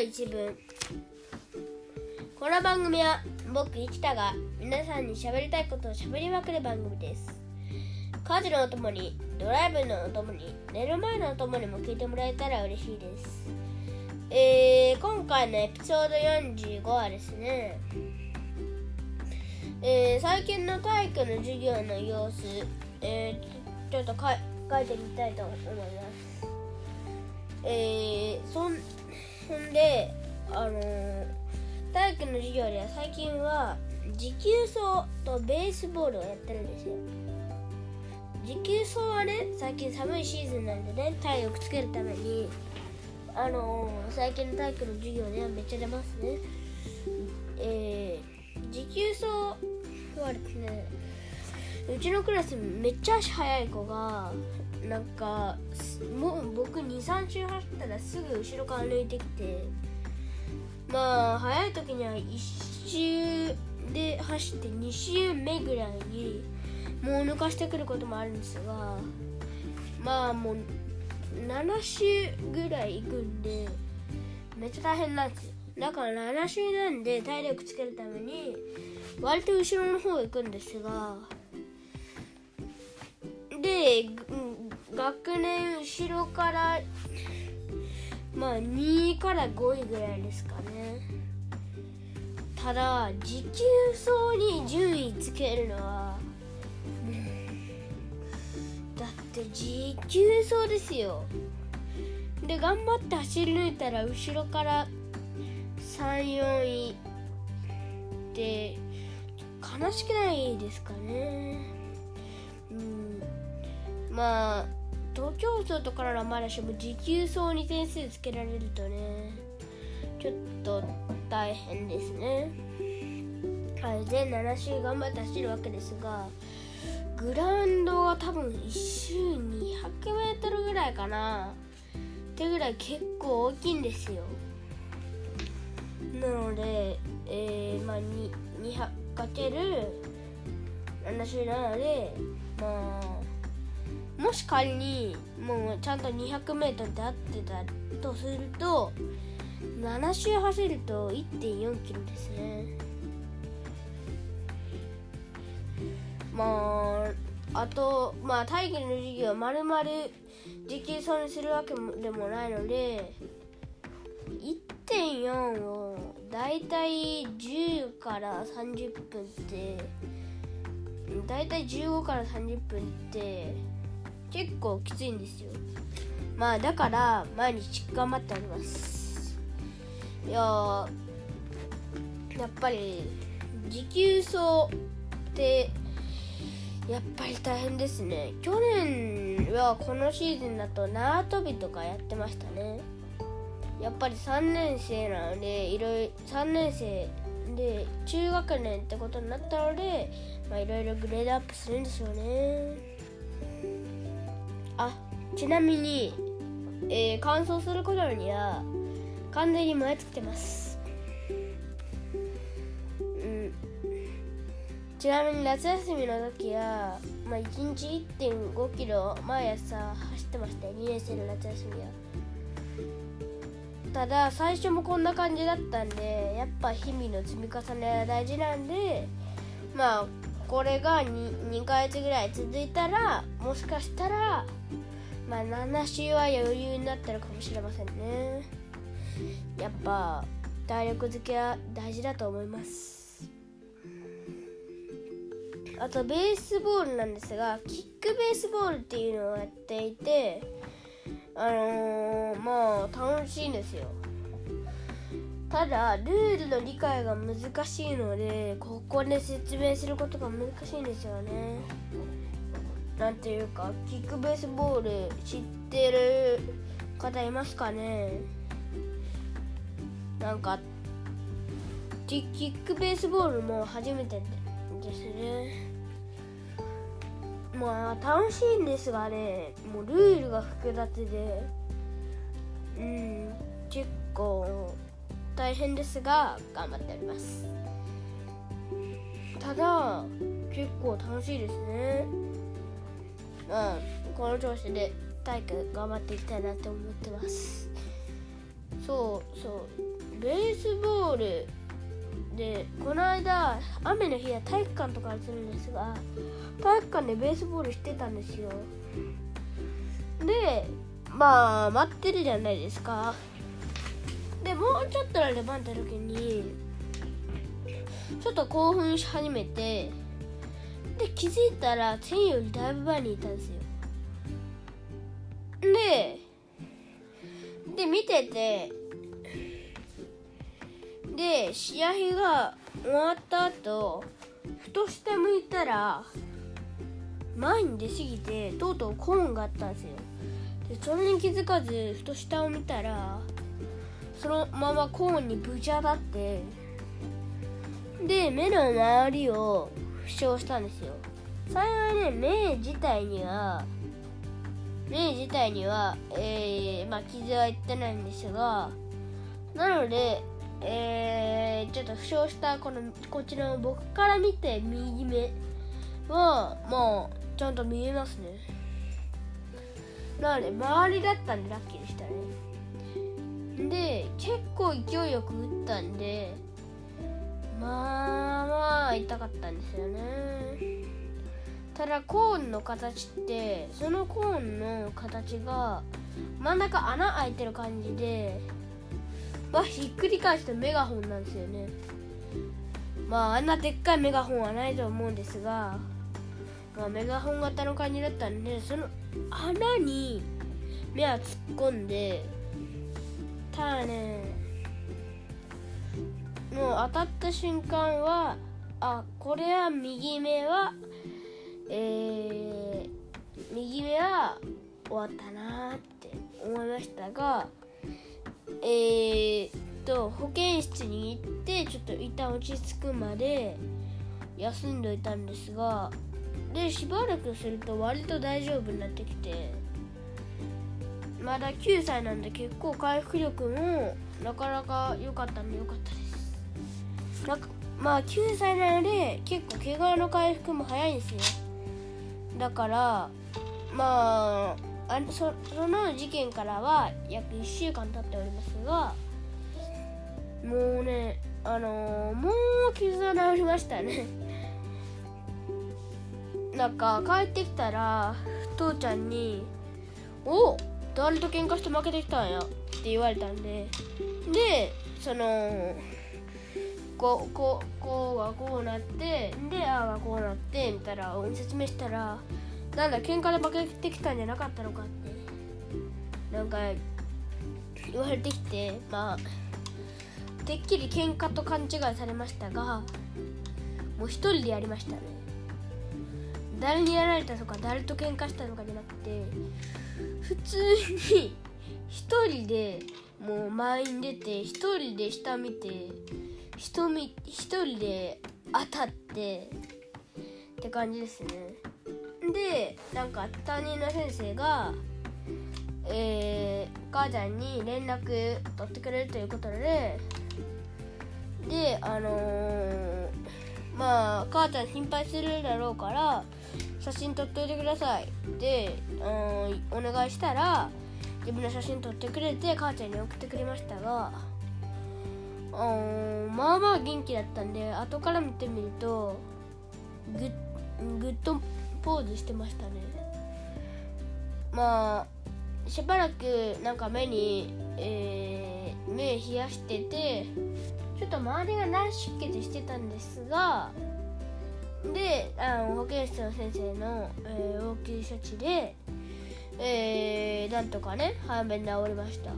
一文この番組は僕生田が皆さんに喋りたいことを喋りまくる番組です家事のお供にドライブのお供に寝る前のお供にも聞いてもらえたら嬉しいですえー、今回のエピソード45はですねえー、最近の体育の授業の様子、えー、ちょっと書いてみたいと思いますえー、そんそんであのー、体育の授業では最近は持久走とベースボールをやってるんですよ。持久走はね最近寒いシーズンなんでね体力つけるためにあのー、最近の体育の授業ではめっちゃ出ますね。えー、持久走はですねうちのクラスめっちゃ足速い子がなんかもう僕23周走ったらすぐ後ろから抜いてきてまあ早い時には1周で走って2周目ぐらいにもう抜かしてくることもあるんですがまあもう7周ぐらい行くんでめっちゃ大変なんですよ。だから7周なんで体力つけるために割と後ろの方行くんですがで学年後ろからまあ2位から5位ぐらいですかね。ただ持久走に順位つけるのはだって持久走ですよ。で頑張って走り抜いたら後ろから34位って悲しくないですかね。うん。まあ東京都とかならまだしも持久走に点数つけられるとねちょっと大変ですね。はい全7周頑張って走るわけですがグラウンドは多分1周 200m ぐらいかな。ってぐらい結構大きいんですよ。なので、えー、まあ 200×7 周なのでまあもし仮にもうちゃんと 200m で合ってたとすると7周走ると1.4キロですね。まああとまあ体育の授業はまるまる持久走にするわけでもないので1.4をだいたい10から30分ってだいたい15から30分って結構きついんですよ。まあだから毎日頑張っております。いややっぱり持久走ってやっぱり大変ですね。去年はこのシーズンだと縄跳びとかやってましたね。やっぱり3年生なのでいろいろ3年生で中学年ってことになったのでまいろいろグレードアップするんですよね。あちなみに、えー、乾燥する頃には完全に燃え尽きてます。うん。ちなみに夏休みの時は、まあ、1日1 5キロ毎朝走ってました。2年生の夏休みは。ただ最初もこんな感じだったんでやっぱ日々の積み重ねは大事なんでまあこれが 2, 2ヶ月ぐらい続いたらもしかしたらまあ7週は余裕になってるかもしれませんね。やっぱ体力づけは大事だと思います。あとベースボールなんですがキックベースボールっていうのをやっていてあのー、まあ楽しいんですよ。ただルールの理解が難しいのでここで説明することが難しいんですよね。なんていうかキックベースボール知ってる方いますかね。なんかキックベースボールも初めてですね。まあ楽しいんですがねもうルールが複雑で。うん結構大変ですが頑張っております。ただ結構楽しいですね。まあこの調子で体育頑張っていきたいなって思ってます。そうそう。ベースボールでこの間雨の日は体育館とかするんですが体育館でベースボールしてたんですよ。でまあ待ってるじゃないですか。でもうちょっとの出番った時にちょっと興奮し始めてで気づいたら天よりだいぶ前にいたんですよ。でで見ててで試合が終わった後ふと下向いたら前に出過ぎてとうとうコーンがあったんですよ。でそれに気づかずふと下を見たらそのままコーンにぶち当たってで目の周りを負傷したんですよ。幸いね目自体には目自体には、えー、まあ、傷はいってないんですがなので、えー、ちょっと負傷したこのこちらの僕から見て右目はまあちゃんと見えますね。なので周りだったんでラッキーでしたね。で結構勢いよく打ったんでまあまあ痛かったんですよね。ただコーンの形ってそのコーンの形が真ん中穴開いてる感じでまあひっくり返してメガホンなんですよね。まああんなでっかいメガホンはないと思うんですが、まあ、メガホン型の感じだったんでその穴に目は突っ込んでただねもう当たった瞬間はあこれは右目はえー、右目は終わったなって思いましたがえー、と保健室に行ってちょっと一旦落ち着くまで休んどいたんですがでしばらくすると割と大丈夫になってきてまだ9歳なんで結構回復力もなかなか良かったんで良かったです。なんかまあ9歳なので結構怪我の回復も早いんですよ。だからまああそその事件からは約1週間経っておりますがもうねあのー、もう傷は治りましたね。なんか帰ってきたら父ちゃんに「お誰と喧嘩して負けてきたんや」って言われたんででそのこうこうこうがこうなってでああがこうなってみたいな説明したらなんだ喧嘩で負けてきたんじゃなかったのかってなんか言われてきてまあてっきり喧嘩と勘違いされましたがもう一人でやりましたね。誰にやられたとか誰と喧嘩したのかじゃなくて普通に一人でもう満員出て一人で下見て一人で当たってって感じですね。でなんか担任の先生がえー、母ちゃんに連絡取ってくれるということでであのー、まあ母ちゃん心配するだろうから写真撮っておいてください。で、うん、お願いしたら自分の写真撮ってくれて母ちゃんに送ってくれましたが、うん、まあまあ元気だったんで後から見てみるとグッグッドポーズしてましたね。まあしばらくなんか目に、えー、目冷やしててちょっと周りが内出血してたんですがであの保健室の先生の、えー、応急処置で、えー、なんとかね早めに治りました。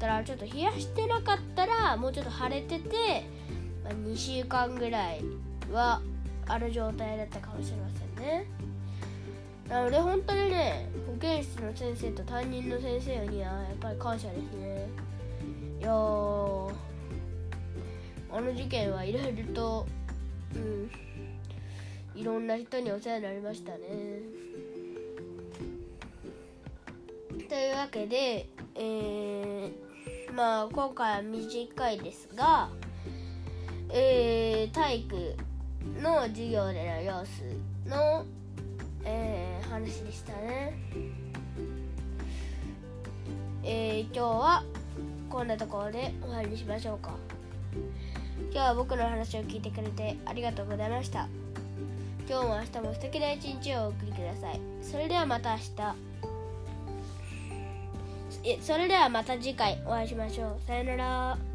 だからちょっと冷やしてなかったらもうちょっと腫れてて、まあ、2週間ぐらいはある状態だったかもしれませんね。なので本当にね保健室の先生と担任の先生にはやっぱり感謝ですね。いやあの事件はいろいろとうん。いろんな人にお世話になりましたね。というわけで、えー、まあ今回は短いですが、えー、体育の授業での様子の、えー、話でしたね。えー、今日はこんなところで終わりにしましょうか。今日は僕の話を聞いてくれてありがとうございました。今日も明日も素敵な一日をお送りください。それではまた明日。それではまた次回お会いしましょう。さよなら。